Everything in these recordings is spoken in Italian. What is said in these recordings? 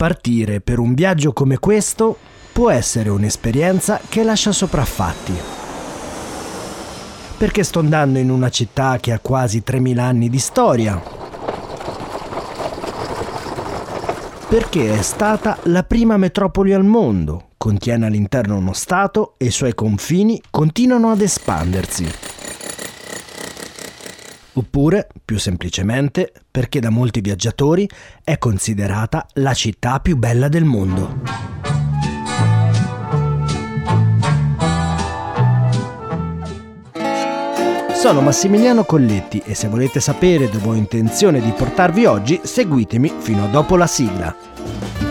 Partire per un viaggio come questo può essere un'esperienza che lascia sopraffatti. Perché sto andando in una città che ha quasi 3000 anni di storia. Perché è stata la prima metropoli al mondo, contiene all'interno uno Stato e i suoi confini continuano ad espandersi. Oppure, più semplicemente, perché da molti viaggiatori è considerata la città più bella del mondo. Sono Massimiliano Colletti e se volete sapere dove ho intenzione di portarvi oggi, seguitemi fino a dopo la sigla.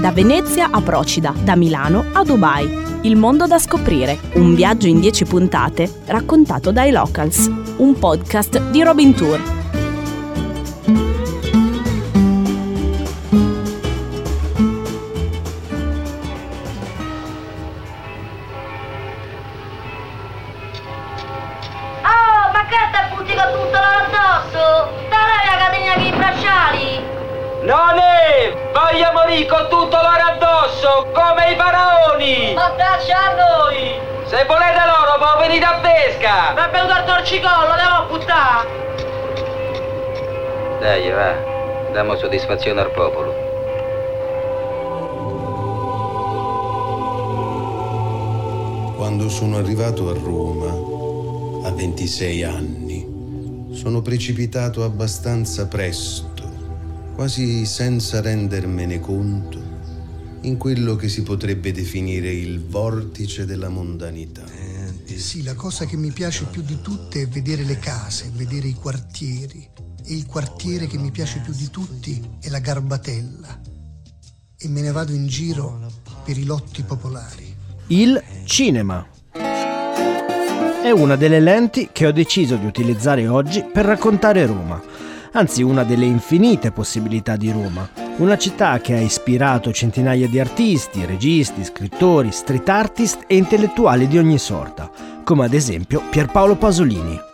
Da Venezia a Procida, da Milano a Dubai. Il mondo da scoprire, un viaggio in 10 puntate raccontato dai locals, un podcast di Robin Tour. Soddisfazione al popolo. Quando sono arrivato a Roma, a 26 anni, sono precipitato abbastanza presto, quasi senza rendermene conto, in quello che si potrebbe definire il vortice della mondanità. Sì, la cosa che mi piace più di tutte è vedere le case, vedere i quartieri. E il quartiere che mi piace più di tutti è la Garbatella. E me ne vado in giro per i lotti popolari. Il cinema. È una delle lenti che ho deciso di utilizzare oggi per raccontare Roma, anzi una delle infinite possibilità di Roma, una città che ha ispirato centinaia di artisti, registi, scrittori, street artist e intellettuali di ogni sorta, come ad esempio Pierpaolo Pasolini.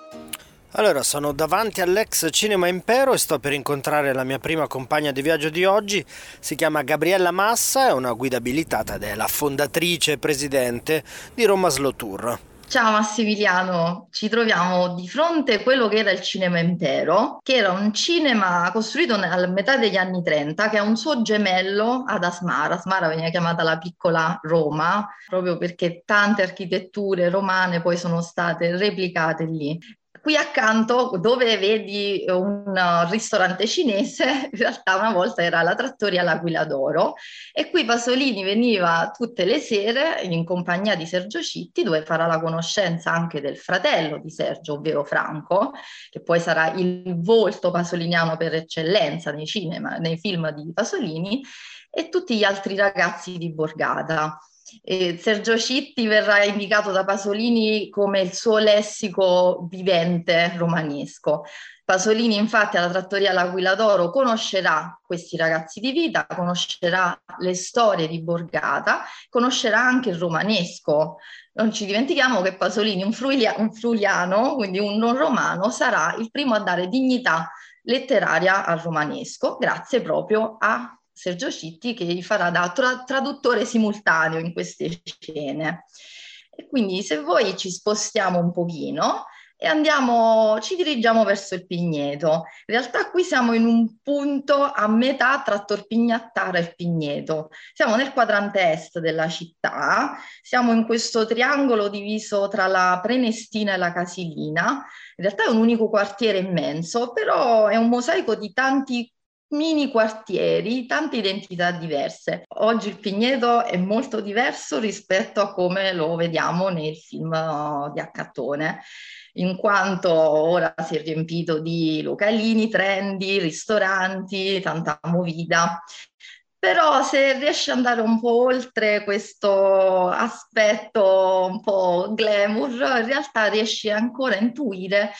Allora, sono davanti all'ex Cinema Impero e sto per incontrare la mia prima compagna di viaggio di oggi. Si chiama Gabriella Massa, è una guida abilitata ed è la fondatrice e presidente di Roma Slow Tour. Ciao Massimiliano, ci troviamo di fronte a quello che era il Cinema Impero, che era un cinema costruito a metà degli anni 30, che ha un suo gemello ad Asmara. Asmara veniva chiamata la piccola Roma, proprio perché tante architetture romane poi sono state replicate lì. Qui accanto, dove vedi un ristorante cinese, in realtà una volta era la trattoria L'Aquila d'Oro e qui Pasolini veniva tutte le sere in compagnia di Sergio Citti, dove farà la conoscenza anche del fratello di Sergio, ovvero Franco, che poi sarà il volto pasoliniano per eccellenza nei cinema, nei film di Pasolini, e tutti gli altri ragazzi di Borgata. E Sergio Citti verrà indicato da Pasolini come il suo lessico vivente romanesco. Pasolini infatti alla trattoria L'Aquila d'Oro conoscerà questi ragazzi di vita, conoscerà le storie di Borgata, conoscerà anche il romanesco. Non ci dimentichiamo che Pasolini, un, fruilia- un fruliano, quindi un non romano, sarà il primo a dare dignità letteraria al romanesco, grazie proprio a Sergio Citti che gli farà da tra- traduttore simultaneo in queste scene. E quindi se voi ci spostiamo un pochino e andiamo, ci dirigiamo verso il Pigneto. In realtà qui siamo in un punto a metà tra Torpignattara e Pigneto. Siamo nel quadrante est della città, siamo in questo triangolo diviso tra la Prenestina e la Casilina. In realtà è un unico quartiere immenso, però è un mosaico di tanti mini quartieri, tante identità diverse. Oggi il Pigneto è molto diverso rispetto a come lo vediamo nel film uh, di Accattone, in quanto ora si è riempito di localini, trendy, ristoranti, tanta movida. Però se riesci ad andare un po' oltre questo aspetto un po' glamour, in realtà riesci ancora a intuire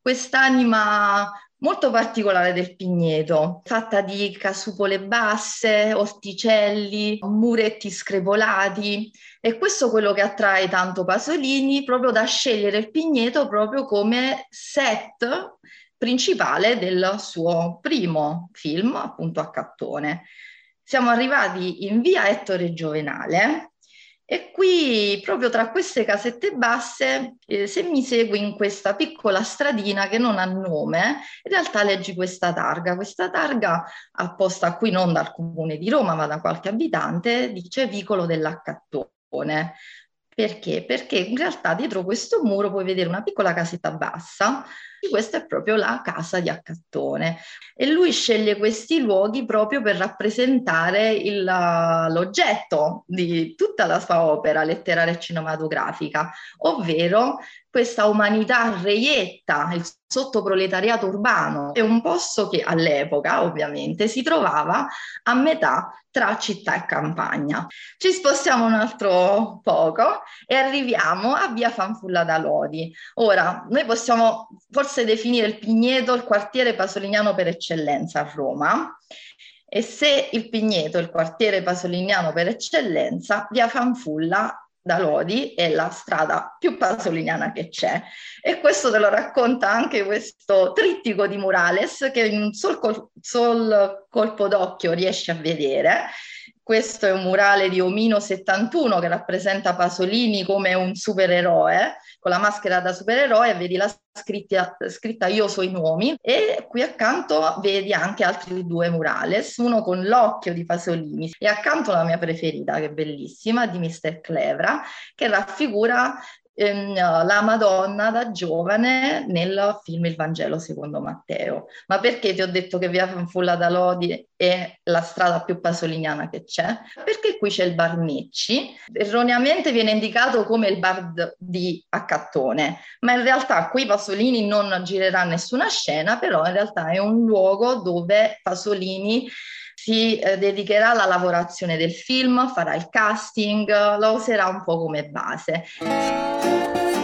quest'anima molto particolare del Pigneto, fatta di casupole basse, orticelli, muretti screpolati e questo è quello che attrae tanto Pasolini proprio da scegliere il Pigneto proprio come set principale del suo primo film, appunto a Cattone. Siamo arrivati in via Ettore Giovenale, e qui, proprio tra queste casette basse, eh, se mi segui in questa piccola stradina che non ha nome, in realtà leggi questa targa. Questa targa, apposta qui non dal comune di Roma, ma da qualche abitante, dice Vicolo dell'Accattone. Perché? Perché in realtà dietro questo muro puoi vedere una piccola casetta bassa questa è proprio la casa di Accattone e lui sceglie questi luoghi proprio per rappresentare il, l'oggetto di tutta la sua opera letteraria e cinematografica, ovvero questa umanità reietta, il sottoproletariato urbano, è un posto che all'epoca ovviamente si trovava a metà tra città e campagna. Ci spostiamo un altro poco e arriviamo a via Fanfulla da Lodi. Ora, noi possiamo forse definire il Pigneto il quartiere pasoliniano per eccellenza a Roma. E se il Pigneto è il quartiere pasoliniano per eccellenza, via Fanfulla da Lodi è la strada più pasoliniana che c'è. E questo te lo racconta anche questo trittico di Murales che in un sol, col- sol colpo d'occhio riesci a vedere questo è un murale di Omino 71 che rappresenta Pasolini come un supereroe, con la maschera da supereroe, vedi la scritta, scritta Io so i nomi, e qui accanto vedi anche altri due murales, uno con l'occhio di Pasolini e accanto la mia preferita, che è bellissima, di Mr. Clevra, che raffigura ehm, la Madonna da giovane nel film Il Vangelo secondo Matteo. Ma perché ti ho detto che via Fanfulla da Lodi è la strada più pasoliniana che c'è? Perché qui c'è il bar Necci, erroneamente viene indicato come il bar di Accattone, ma in realtà qui Pasolini non girerà nessuna scena, però in realtà è un luogo dove Pasolini si eh, dedicherà alla lavorazione del film, farà il casting, lo userà un po' come base.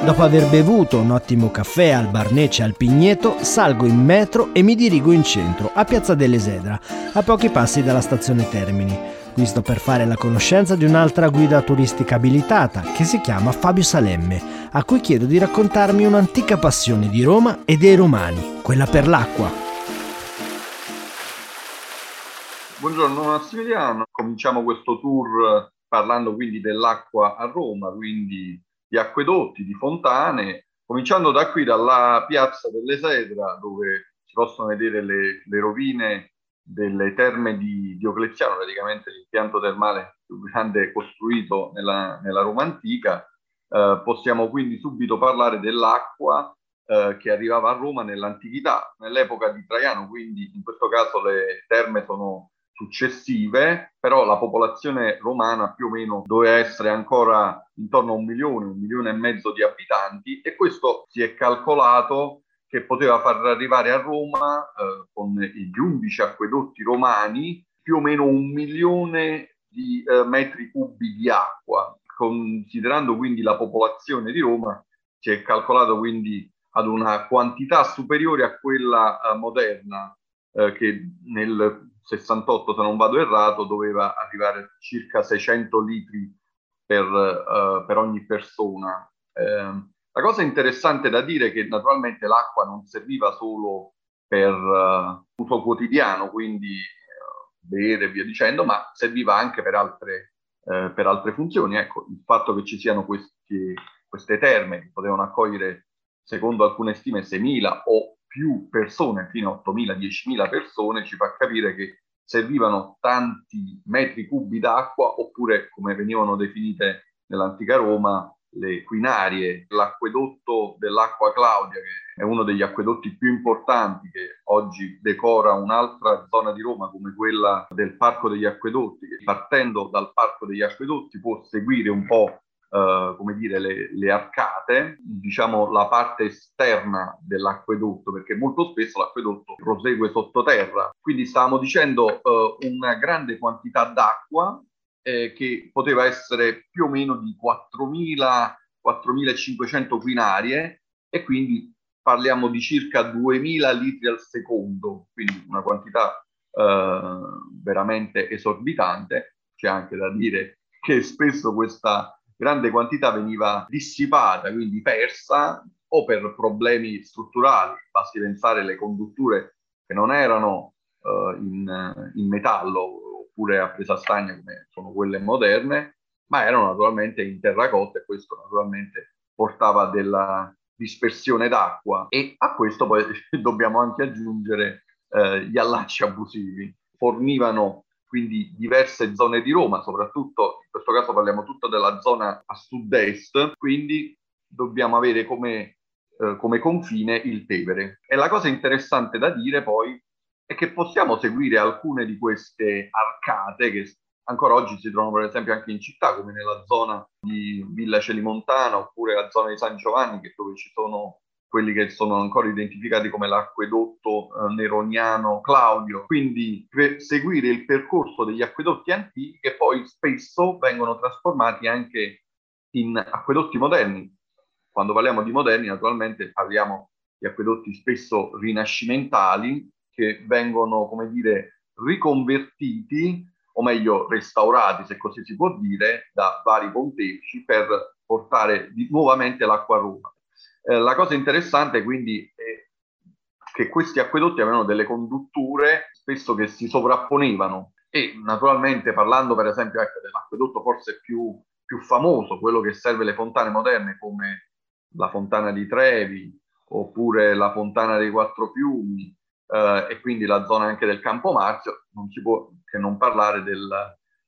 Dopo aver bevuto un ottimo caffè al Barnece al Pigneto, salgo in metro e mi dirigo in centro, a Piazza dell'Esedra, a pochi passi dalla stazione Termini. Qui sto per fare la conoscenza di un'altra guida turistica abilitata che si chiama Fabio Salemme, a cui chiedo di raccontarmi un'antica passione di Roma e dei romani, quella per l'acqua. Buongiorno Massimiliano, cominciamo questo tour parlando quindi dell'acqua a Roma, quindi di acquedotti, di fontane, cominciando da qui dalla piazza dell'Esedra dove si possono vedere le, le rovine delle terme di Diocleziano, praticamente l'impianto termale più grande costruito nella, nella Roma antica. Eh, possiamo quindi subito parlare dell'acqua eh, che arrivava a Roma nell'antichità, nell'epoca di Traiano, quindi in questo caso le terme sono successive, però la popolazione romana più o meno doveva essere ancora intorno a un milione, un milione e mezzo di abitanti e questo si è calcolato che poteva far arrivare a Roma eh, con gli 11 acquedotti romani più o meno un milione di eh, metri cubi di acqua. Considerando quindi la popolazione di Roma, si è calcolato quindi ad una quantità superiore a quella eh, moderna, eh, che nel 68, se non vado errato, doveva arrivare a circa 600 litri per, uh, per ogni persona. Eh, la cosa interessante da dire è che naturalmente l'acqua non serviva solo per uh, uso quotidiano, quindi uh, bere e via dicendo, ma serviva anche per altre, per altre funzioni. Ecco, il fatto che ci siano questi, queste terme che potevano accogliere, secondo alcune stime, 6.000 o più persone, fino a 8.000, 10.000 persone, ci fa capire che servivano tanti metri cubi d'acqua, oppure come venivano definite nell'antica Roma, le quinarie, l'acquedotto dell'acqua Claudia, che è uno degli acquedotti più importanti che oggi decora un'altra zona di Roma come quella del Parco degli Acquedotti, che partendo dal Parco degli Acquedotti può seguire un po' Uh, come dire, le, le, arcate, diciamo la parte esterna dell'acquedotto, perché molto spesso l'acquedotto prosegue sottoterra. Quindi stavamo dicendo uh, una grande quantità d'acqua eh, che poteva essere più o meno di 4.000-4.500 quinarie e quindi parliamo di circa 2.000 litri al secondo, quindi una quantità uh, veramente esorbitante. C'è anche da dire che spesso questa grande quantità veniva dissipata, quindi persa, o per problemi strutturali, basti pensare alle condutture che non erano uh, in, in, metallo oppure a presa stagna come sono quelle moderne, ma erano naturalmente in terracotta e questo naturalmente portava della dispersione d'acqua e a questo poi dobbiamo anche aggiungere eh, gli allacci abusivi. Fornivano quindi diverse zone di Roma, soprattutto in questo caso parliamo tutto della zona a sud-est, quindi dobbiamo avere come, eh, come confine il Tevere. E la cosa interessante da dire poi è che possiamo seguire alcune di queste arcate che ancora oggi si trovano per esempio anche in città, come nella zona di Villa Celimontana oppure la zona di San Giovanni, che dove ci sono quelli che sono ancora identificati come l'acquedotto eh, neroniano Claudio, quindi per seguire il percorso degli acquedotti antichi che poi spesso vengono trasformati anche in acquedotti moderni. Quando parliamo di moderni naturalmente parliamo di acquedotti spesso rinascimentali che vengono, come dire, riconvertiti o meglio restaurati, se così si può dire, da vari pontefici per portare di, nuovamente l'acqua a Roma. Eh, la cosa interessante quindi è che questi acquedotti avevano delle condutture spesso che si sovrapponevano. E naturalmente parlando per esempio ecco, dell'acquedotto forse più, più famoso, quello che serve le fontane moderne come la fontana di Trevi oppure la fontana dei Quattro Fiumi eh, e quindi la zona anche del Campo Marzio, non si può che non parlare del,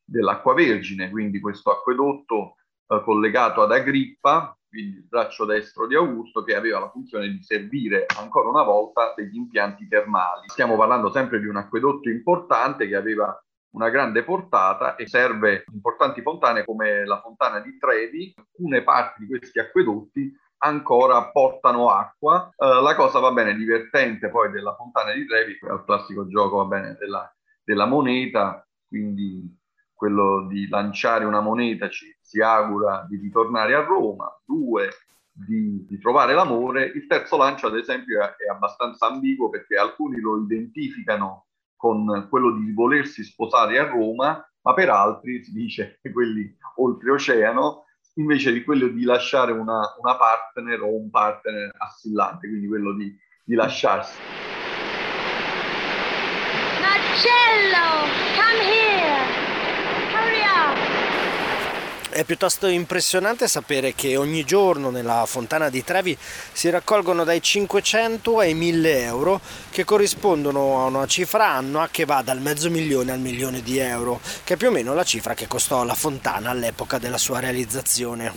dell'acqua vergine, quindi questo acquedotto eh, collegato ad Agrippa, quindi il braccio destro di Augusto, che aveva la funzione di servire ancora una volta degli impianti termali. Stiamo parlando sempre di un acquedotto importante che aveva una grande portata e serve importanti fontane come la fontana di Trevi. Alcune parti di questi acquedotti ancora portano acqua. Uh, la cosa va bene divertente poi della fontana di Trevi, il classico gioco va bene della, della moneta, quindi quello di lanciare una moneta ci si augura di ritornare a Roma, due di, di trovare l'amore, il terzo lancio ad esempio è, è abbastanza ambiguo perché alcuni lo identificano con quello di volersi sposare a Roma, ma per altri si dice quelli oltreoceano invece di quello di lasciare una, una partner o un partner assillante, quindi quello di, di lasciarsi. Marcello, come here! È piuttosto impressionante sapere che ogni giorno nella fontana di Trevi si raccolgono dai 500 ai 1000 euro, che corrispondono a una cifra annua che va dal mezzo milione al milione di euro, che è più o meno la cifra che costò la fontana all'epoca della sua realizzazione.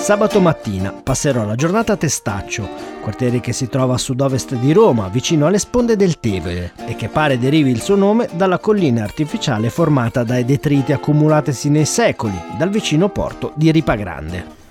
Sabato mattina passerò la giornata a Testaccio, quartiere che si trova a sud-ovest di Roma, vicino alle sponde del Tevere, e che pare derivi il suo nome dalla collina artificiale formata dai detriti accumulatesi nei secoli dal vicino porto di Ripagrande.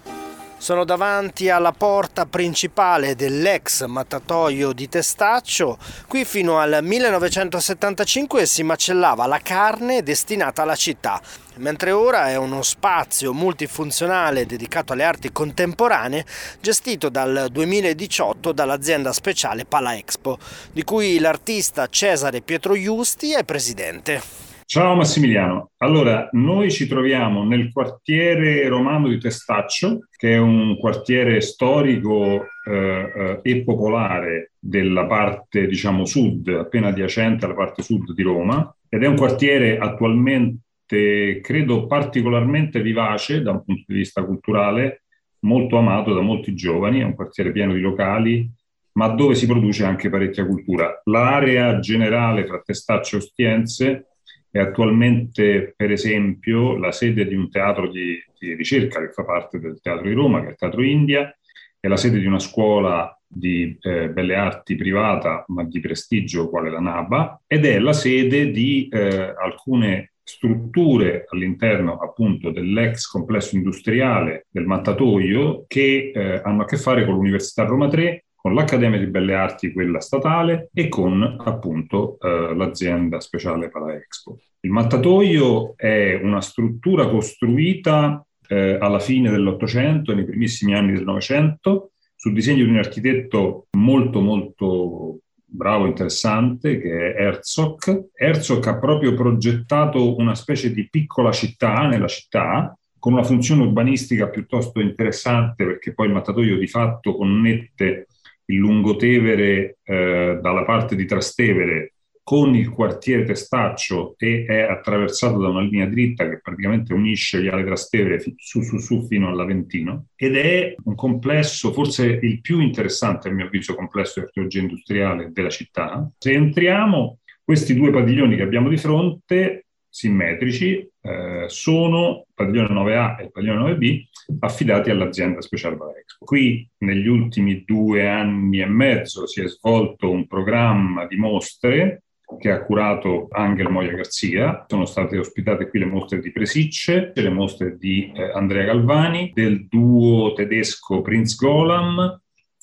Sono davanti alla porta principale dell'ex mattatoio di Testaccio. Qui fino al 1975 si macellava la carne destinata alla città, mentre ora è uno spazio multifunzionale dedicato alle arti contemporanee gestito dal 2018 dall'azienda speciale Pala Expo, di cui l'artista Cesare Pietro Giusti è presidente. Ciao Massimiliano, allora noi ci troviamo nel quartiere romano di Testaccio, che è un quartiere storico eh, eh, e popolare della parte, diciamo, sud, appena adiacente alla parte sud di Roma, ed è un quartiere attualmente, credo, particolarmente vivace da un punto di vista culturale, molto amato da molti giovani, è un quartiere pieno di locali, ma dove si produce anche parecchia cultura. L'area generale tra Testaccio e Ostiense è attualmente, per esempio, la sede di un teatro di, di, ricerca che fa parte del Teatro di Roma, che è il Teatro India, è la sede di una scuola di eh, belle arti privata, ma di prestigio, quale la NABA, ed è la sede di eh, alcune strutture all'interno appunto dell'ex complesso industriale del Mattatoio che eh, hanno a che fare con l'Università Roma 3 con l'Accademia di Belle Arti, quella statale, e con appunto eh, l'azienda speciale Pala Expo. Il mattatoio è una struttura costruita eh, alla fine dell'Ottocento, nei primissimi anni del Novecento, sul disegno di un architetto molto molto bravo, interessante, che è Herzog. Herzog ha proprio progettato una specie di piccola città nella città, con una funzione urbanistica piuttosto interessante perché poi il mattatoio di fatto connette Lungotevere eh, dalla parte di Trastevere con il quartiere Testaccio e è attraversato da una linea dritta che praticamente unisce Viale Trastevere su su su fino all'Aventino ed è un complesso, forse il più interessante a mio avviso complesso di archeologia industriale della città. Se entriamo, questi due padiglioni che abbiamo di fronte simmetrici eh, sono il padiglione 9A e il padiglione 9B affidati all'azienda Special Expo. Qui negli ultimi due anni e mezzo si è svolto un programma di mostre che ha curato Angel Moia Garzia. Sono state ospitate qui le mostre di Presicce, le mostre di eh, Andrea Galvani, del duo tedesco Prinz Golam,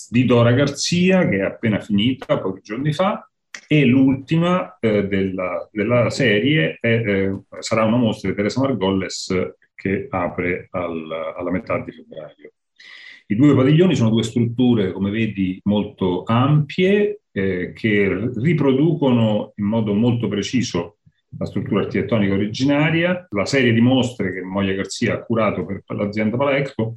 di Dora Garzia, che è appena finita pochi giorni fa, e l'ultima eh, della, della, serie è, eh, sarà una mostra di Teresa Margolles che apre al, alla metà di febbraio. I due padiglioni sono due strutture, come vedi, molto ampie, eh, che riproducono in modo molto preciso la struttura architettonica originaria. La serie di mostre che Moglia Garzia ha curato per, l'azienda Palexpo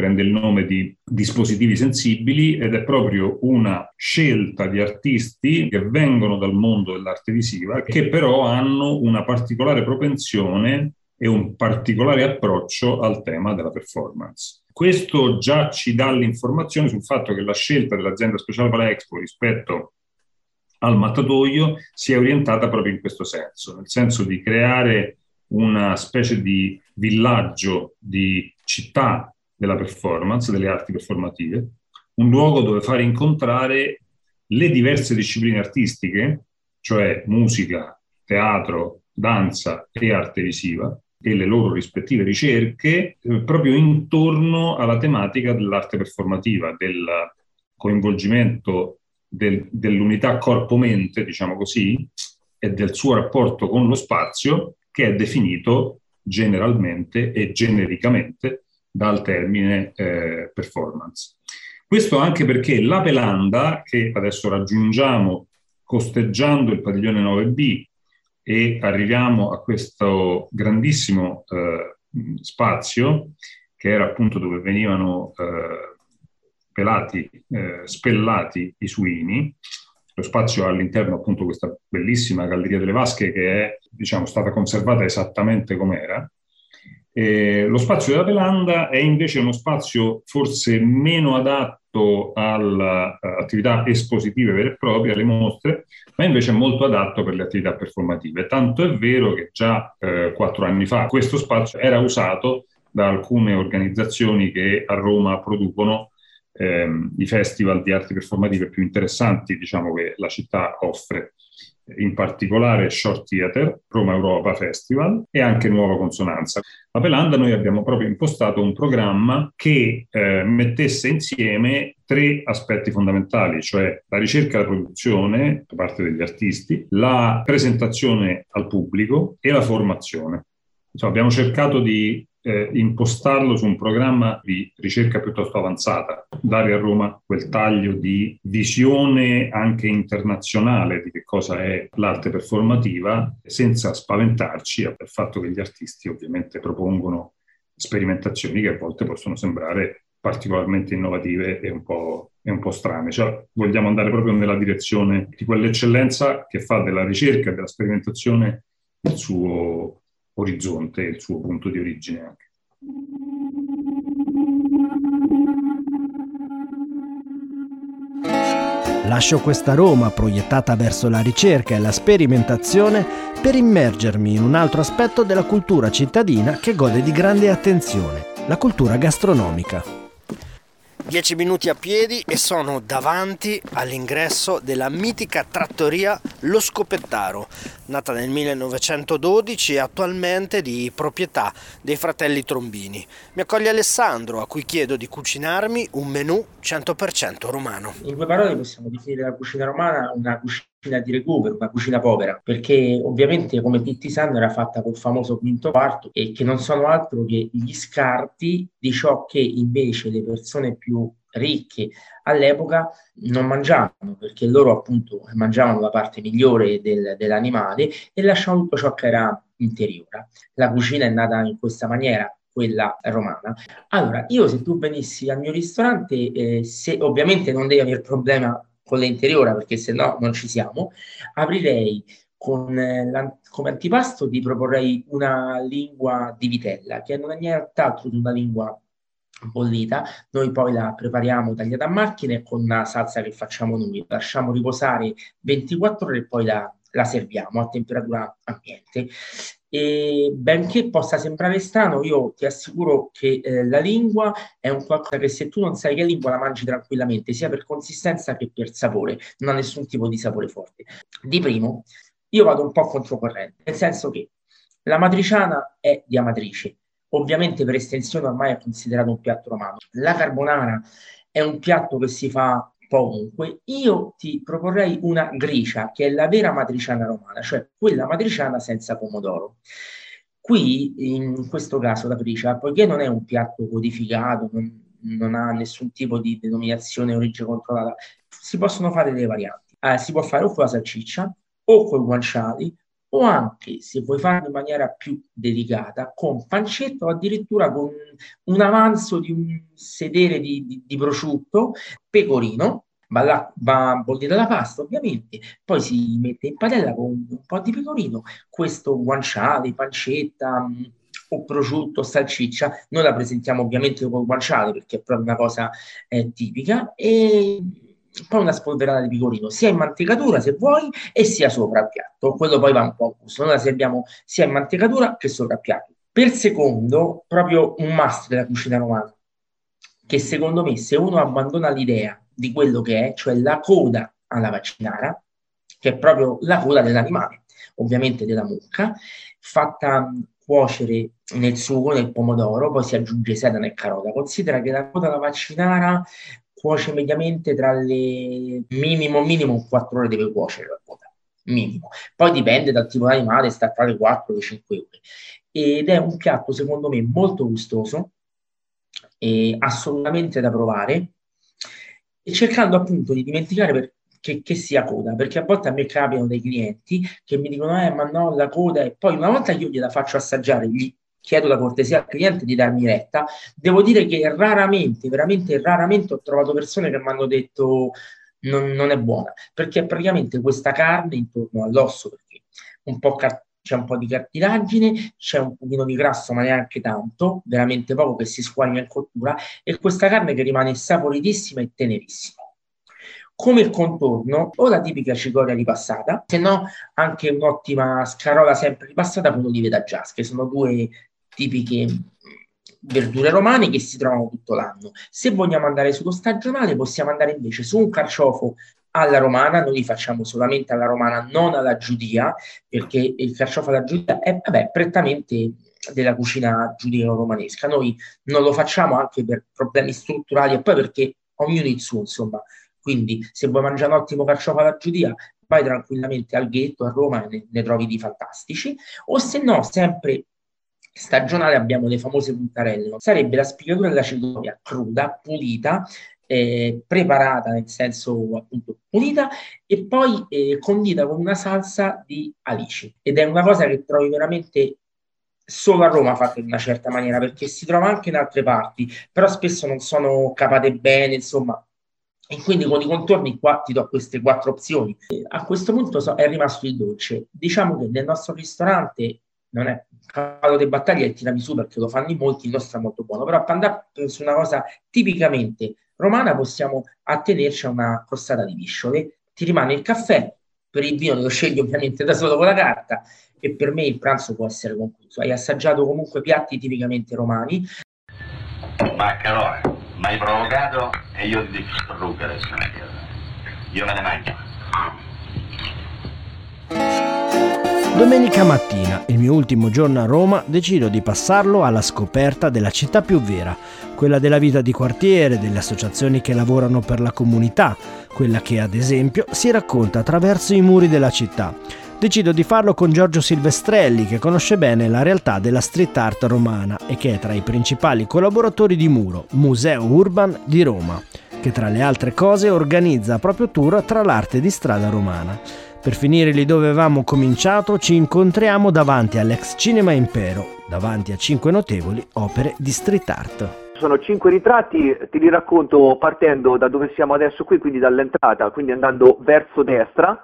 prende il nome di dispositivi sensibili ed è proprio una scelta di artisti che vengono dal mondo dell'arte visiva, che però hanno una particolare propensione e un particolare approccio al tema della performance. Questo già ci dà l'informazione sul fatto che la scelta dell'azienda speciale Palexpo rispetto al mattatoio si è orientata proprio in questo senso, nel senso di creare una specie di villaggio, di città della performance, delle arti performative, un luogo dove fare incontrare le diverse discipline artistiche, cioè musica, teatro, danza e arte visiva, e le loro rispettive ricerche eh, proprio intorno alla tematica dell'arte performativa, del coinvolgimento del, dell'unità corpo-mente, diciamo così, e del suo rapporto con lo spazio che è definito generalmente e genericamente dal termine eh, performance. Questo anche perché la Pelanda, che adesso raggiungiamo costeggiando il padiglione 9B e arriviamo a questo grandissimo eh, spazio, che era appunto dove venivano eh, pelati, eh, spellati i suini, lo spazio all'interno appunto questa bellissima Galleria delle Vasche che è diciamo, stata conservata esattamente com'era, eh, lo spazio della Pelanda è invece uno spazio forse meno adatto alle uh, attività espositive vere e proprie, alle mostre, ma invece molto adatto per le attività performative. Tanto è vero che già eh, quattro anni fa questo spazio era usato da alcune organizzazioni che a Roma producono ehm, i festival di arti performative più interessanti diciamo, che la città offre in particolare Short Theater, Roma Europa Festival e anche Nuova Consonanza. A Pelanda noi abbiamo proprio impostato un programma che eh, mettesse insieme tre aspetti fondamentali, cioè la ricerca e la produzione da parte degli artisti, la presentazione al pubblico e la formazione. Insomma, abbiamo cercato di eh, impostarlo su un programma di ricerca piuttosto avanzata, dare a Roma quel taglio di visione anche internazionale di che cosa è l'arte performativa, senza spaventarci al fatto che gli artisti ovviamente propongono sperimentazioni che a volte possono sembrare particolarmente innovative e un po', e un po strane. Cioè, vogliamo andare proprio nella direzione di quell'eccellenza che fa della ricerca e della sperimentazione il suo orizzonte, il suo punto di origine anche. Lascio questa Roma proiettata verso la ricerca e la sperimentazione per immergermi in un altro aspetto della cultura cittadina che gode di grande attenzione, la cultura gastronomica. 10 minuti a piedi e sono davanti all'ingresso della mitica trattoria Lo Scopettaro, nata nel 1912 e attualmente di proprietà dei fratelli Trombini. Mi accoglie Alessandro, a cui chiedo di cucinarmi un menù 100% romano. In due parole possiamo definire la cucina romana una cucina di recupero, una cucina povera, perché ovviamente come tutti sanno era fatta col famoso quinto quarto e che non sono altro che gli scarti di ciò che invece le persone più ricche all'epoca non mangiavano perché loro appunto mangiavano la parte migliore del, dell'animale e lasciavano tutto ciò che era interiore. La cucina è nata in questa maniera, quella romana. Allora, io se tu venissi al mio ristorante, eh, se ovviamente non devi avere problema con l'interiore, perché se no non ci siamo, aprirei con, eh, come antipasto ti proporrei una lingua di vitella, che non è nient'altro di una lingua bollita, noi poi la prepariamo tagliata a macchine con una salsa che facciamo noi, lasciamo riposare 24 ore e poi la, la serviamo a temperatura ambiente. E benché possa sembrare strano, io ti assicuro che eh, la lingua è un qualcosa che se tu non sai che lingua la mangi tranquillamente, sia per consistenza che per sapore, non ha nessun tipo di sapore forte. Di primo, io vado un po' controcorrente, nel senso che la matriciana è di Amatrice, ovviamente per estensione ormai è considerato un piatto romano. La carbonara è un piatto che si fa ovunque. Io ti proporrei una gricia, che è la vera matriciana romana, cioè quella matriciana senza pomodoro. Qui, in questo caso, la gricia, poiché non è un piatto codificato, non, non ha nessun tipo di denominazione origine controllata, si possono fare delle varianti. Eh, si può fare o con la salsiccia, o con i guanciali, o anche, se vuoi farlo in maniera più delicata, con pancetta o addirittura con un avanzo di un sedere di, di, di prosciutto, pecorino, va, là, va bollita la pasta ovviamente, poi si mette in padella con un po' di pecorino, questo guanciale, pancetta mm, o prosciutto, salsiccia, noi la presentiamo ovviamente con guanciale perché è proprio una cosa eh, tipica e poi una spolverata di pecorino sia in mantecatura se vuoi e sia sopra piatto. Quello poi va un po' a gusto. Noi la serviamo sia in mantecatura che sopra piatto. Per secondo proprio un must della cucina romana che secondo me se uno abbandona l'idea di quello che è cioè la coda alla vaccinara che è proprio la coda dell'animale ovviamente della mucca fatta cuocere nel sugo, nel pomodoro, poi si aggiunge sedano e carota. Considera che la coda alla vaccinara cuoce mediamente tra le minimo, minimo 4 ore deve cuocere la quota, minimo. Poi dipende dal tipo di animale, sta tra le 4 e le 5 ore. Ed è un piatto secondo me molto gustoso, assolutamente da provare, e cercando appunto di dimenticare per, che, che, sia coda, perché a volte a me capitano dei clienti che mi dicono, eh, ma no, la coda, e poi una volta che io gliela faccio assaggiare, gli chiedo la cortesia al cliente di darmi retta, devo dire che raramente, veramente raramente ho trovato persone che mi hanno detto non, non, è buona, perché praticamente questa carne intorno all'osso, perché un po' car- c'è un po' di cartilagine, c'è un pochino di grasso, ma neanche tanto, veramente poco che si squaglia in cottura, e questa carne che rimane saporitissima e tenerissima. Come il contorno, o la tipica cicoria ripassata, se no anche un'ottima scarola sempre ripassata con olive da jazz, che sono due tipiche verdure romane che si trovano tutto l'anno. Se vogliamo andare sullo stagionale, possiamo andare invece su un carciofo alla romana, noi li facciamo solamente alla romana, non alla giudia, perché il carciofo alla giudia è vabbè, prettamente della cucina giudeo-romanesca. Noi non lo facciamo anche per problemi strutturali e poi perché ognuno il suo, insomma. Quindi se vuoi mangiare un ottimo carciofo alla giudia, vai tranquillamente al ghetto a Roma e ne, ne trovi di fantastici, o se no, sempre stagionale abbiamo le famose puntarelle, sarebbe la spiegatura della cicoria cruda, pulita, eh, preparata nel senso appunto pulita e poi eh, condita con una salsa di alici ed è una cosa che trovi veramente solo a Roma fatta in una certa maniera perché si trova anche in altre parti però spesso non sono capate bene insomma e quindi con i contorni qua ti do queste quattro opzioni. A questo punto so, è rimasto il dolce. Diciamo che nel nostro ristorante non è cavallo di battaglia il tiramisù perché lo fanno in molti, il nostro è molto buono, però per andare su una cosa tipicamente romana possiamo attenerci a una crostata di visciole, ti rimane il caffè, per il vino lo scegli ovviamente da solo con la carta e per me il pranzo può essere concluso. Hai assaggiato comunque piatti tipicamente romani. Maccarone, mi hai provocato e io ti distruggo adesso. Io me ne mangio. Domenica mattina, il mio ultimo giorno a Roma, decido di passarlo alla scoperta della città più vera, quella della vita di quartiere, delle associazioni che lavorano per la comunità, quella che ad esempio si racconta attraverso i muri della città. Decido di farlo con Giorgio Silvestrelli, che conosce bene la realtà della street art romana e che è tra i principali collaboratori di Muro, Museo Urban di Roma, che tra le altre cose organizza proprio tour tra l'arte di strada romana. Per finire lì dove avevamo cominciato, ci incontriamo davanti all'ex Cinema Impero, davanti a cinque notevoli opere di street art. Sono cinque ritratti, te li racconto partendo da dove siamo adesso qui, quindi dall'entrata, quindi andando verso destra.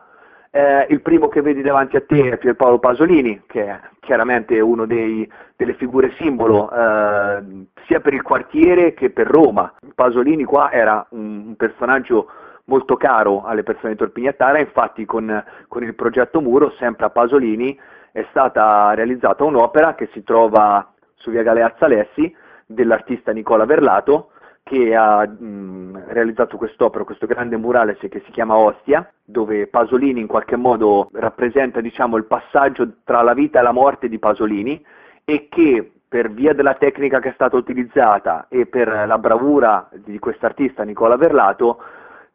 Eh, il primo che vedi davanti a te è Pierpaolo Pasolini, che è chiaramente una delle figure simbolo eh, sia per il quartiere che per Roma. Pasolini qua era un, un personaggio molto caro alle persone di Torpignattara, infatti con, con il progetto Muro, sempre a Pasolini, è stata realizzata un'opera che si trova su via Galeazza Alessi dell'artista Nicola Verlato che ha mh, realizzato quest'opera, questo grande murale che si chiama Ostia, dove Pasolini in qualche modo rappresenta diciamo, il passaggio tra la vita e la morte di Pasolini e che per via della tecnica che è stata utilizzata e per la bravura di quest'artista Nicola Verlato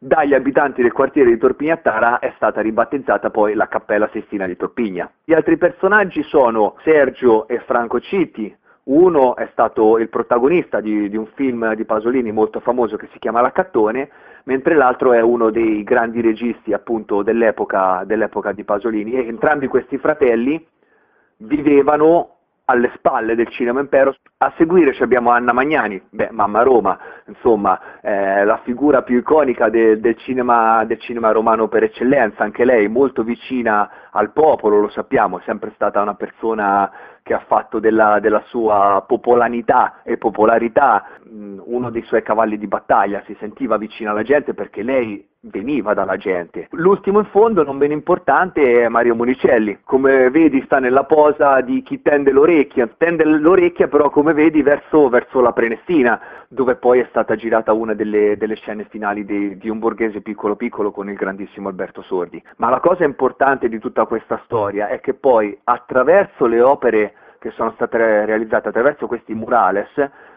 dagli abitanti del quartiere di Torpignattara è stata ribattezzata poi la Cappella Sestina di Torpigna. Gli altri personaggi sono Sergio e Franco Citti, uno è stato il protagonista di, di, un film di Pasolini molto famoso che si chiama L'Accattone, mentre l'altro è uno dei grandi registi appunto dell'epoca, dell'epoca di Pasolini e entrambi questi fratelli vivevano alle spalle del Cinema Impero. A seguire abbiamo Anna Magnani, beh, Mamma Roma, insomma, eh, la figura più iconica de, del, cinema, del, cinema, romano per eccellenza, anche lei molto vicina al popolo, lo sappiamo, è sempre stata una persona che ha fatto della, della sua popolarità e popolarità mh, uno dei suoi cavalli di battaglia, si sentiva vicina alla gente perché lei veniva dalla gente. L'ultimo in fondo, non meno importante, è Mario Monicelli. Come vedi sta nella posa di chi tende l'orecchia, tende l'orecchia però come vedi verso, verso la Prenestina, dove poi è stata girata una delle, delle scene finali di, di, un borghese piccolo piccolo con il grandissimo Alberto Sordi. Ma la cosa importante di tutta questa storia è che poi attraverso le opere che sono state realizzate, attraverso questi murales,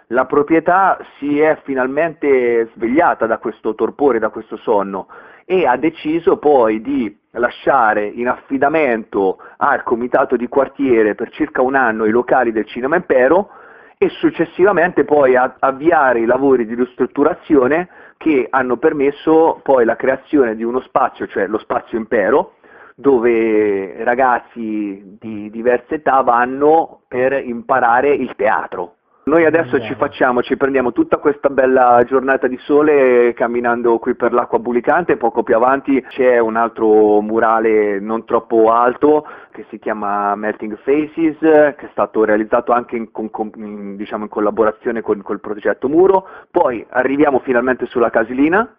la proprietà si è finalmente svegliata da questo torpore, da questo sonno e ha deciso poi di lasciare in affidamento al comitato di quartiere per circa un anno i locali del Cinema Impero e successivamente poi avviare i lavori di ristrutturazione che hanno permesso poi la creazione di uno spazio, cioè lo spazio Impero, dove ragazzi di diverse età vanno per imparare il teatro. Noi adesso ci facciamo, ci prendiamo tutta questa bella giornata di sole camminando qui per l'acqua bulicante, poco più avanti c'è un altro murale non troppo alto che si chiama Melting Faces, che è stato realizzato anche in, con, in, diciamo in collaborazione con il progetto Muro, poi arriviamo finalmente sulla Casilina,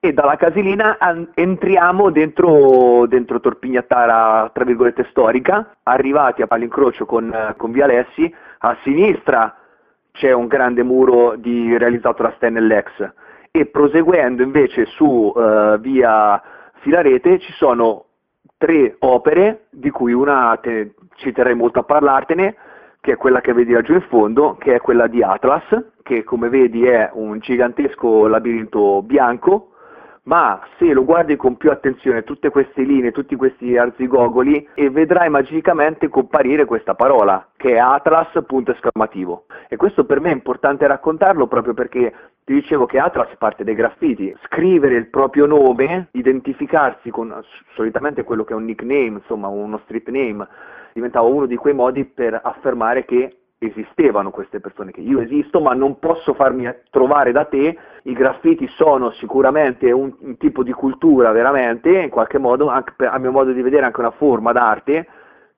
e dalla Casilina entriamo dentro, dentro Torpignattara, tra virgolette, storica, arrivati all'incrocio con, con Via Alessi, a sinistra c'è un grande muro di, realizzato da Sten Lex e proseguendo invece su uh, via Filarete ci sono tre opere di cui una te, ci terrei molto a parlartene che è quella che vedi laggiù in fondo che è quella di Atlas che come vedi è un gigantesco labirinto bianco ma se lo guardi con più attenzione tutte queste linee, tutti questi arzigogoli e vedrai magicamente comparire questa parola che è Atlas punto esclamativo e questo per me è importante raccontarlo proprio perché ti dicevo che Atlas parte dai graffiti, scrivere il proprio nome, identificarsi con solitamente quello che è un nickname, insomma uno street name, diventava uno di quei modi per affermare che esistevano queste persone, che io esisto ma non posso farmi trovare da te, i graffiti sono sicuramente un, un tipo di cultura veramente, in qualche modo, anche a mio modo di vedere anche una forma d'arte,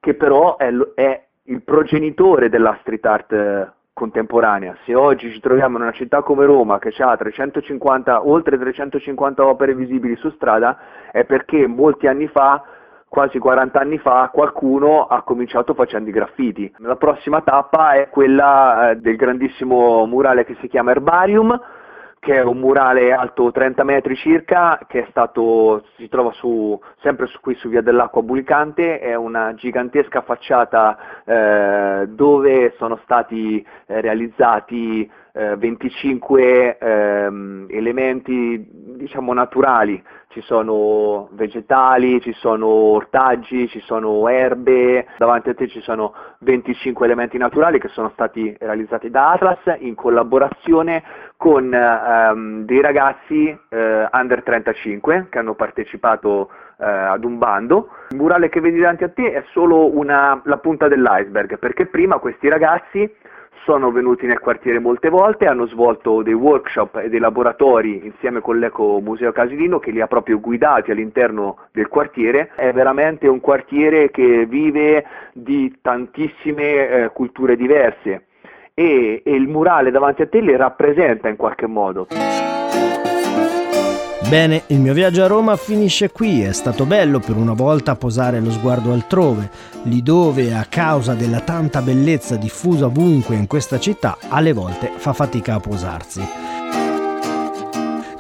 che però è, è il progenitore della street art eh, contemporanea. Se oggi ci troviamo in una città come Roma che ha 350, oltre 350 opere visibili su strada, è perché molti anni fa quasi 40 anni fa qualcuno ha cominciato facendo i graffiti. La prossima tappa è quella eh, del grandissimo murale che si chiama Herbarium, che è un murale alto 30 metri circa, che stato, si trova su, sempre su, qui su Via dell'Acqua Bulicante, è una gigantesca facciata eh, dove sono stati eh, realizzati eh, 25 ehm, elementi diciamo naturali, ci sono vegetali, ci sono ortaggi, ci sono erbe, davanti a te ci sono 25 elementi naturali che sono stati realizzati da Atlas in collaborazione con ehm, dei ragazzi eh, under 35 che hanno partecipato eh, ad un bando. Il murale che vedi davanti a te è solo una, la punta dell'iceberg perché prima questi ragazzi sono venuti nel quartiere molte volte, hanno svolto dei workshop e dei laboratori insieme con l'Eco Museo Casilino che li ha proprio guidati all'interno del quartiere. È veramente un quartiere che vive di tantissime eh, culture diverse e, e il murale davanti a te le rappresenta in qualche modo. Bene, il mio viaggio a Roma finisce qui, è stato bello per una volta posare lo sguardo altrove, lì dove a causa della tanta bellezza diffusa ovunque in questa città, alle volte fa fatica a posarsi.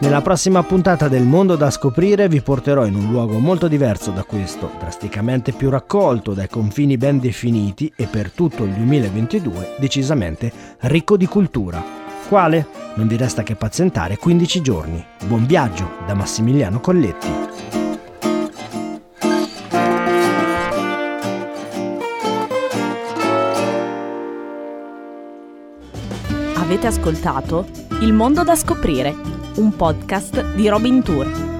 Nella prossima puntata del Mondo da scoprire vi porterò in un luogo molto diverso da questo, drasticamente più raccolto, dai confini ben definiti e per tutto il 2022 decisamente ricco di cultura. Quale? Non vi resta che pazientare 15 giorni. Buon viaggio da Massimiliano Colletti. Avete ascoltato Il mondo da scoprire, un podcast di Robin Tour.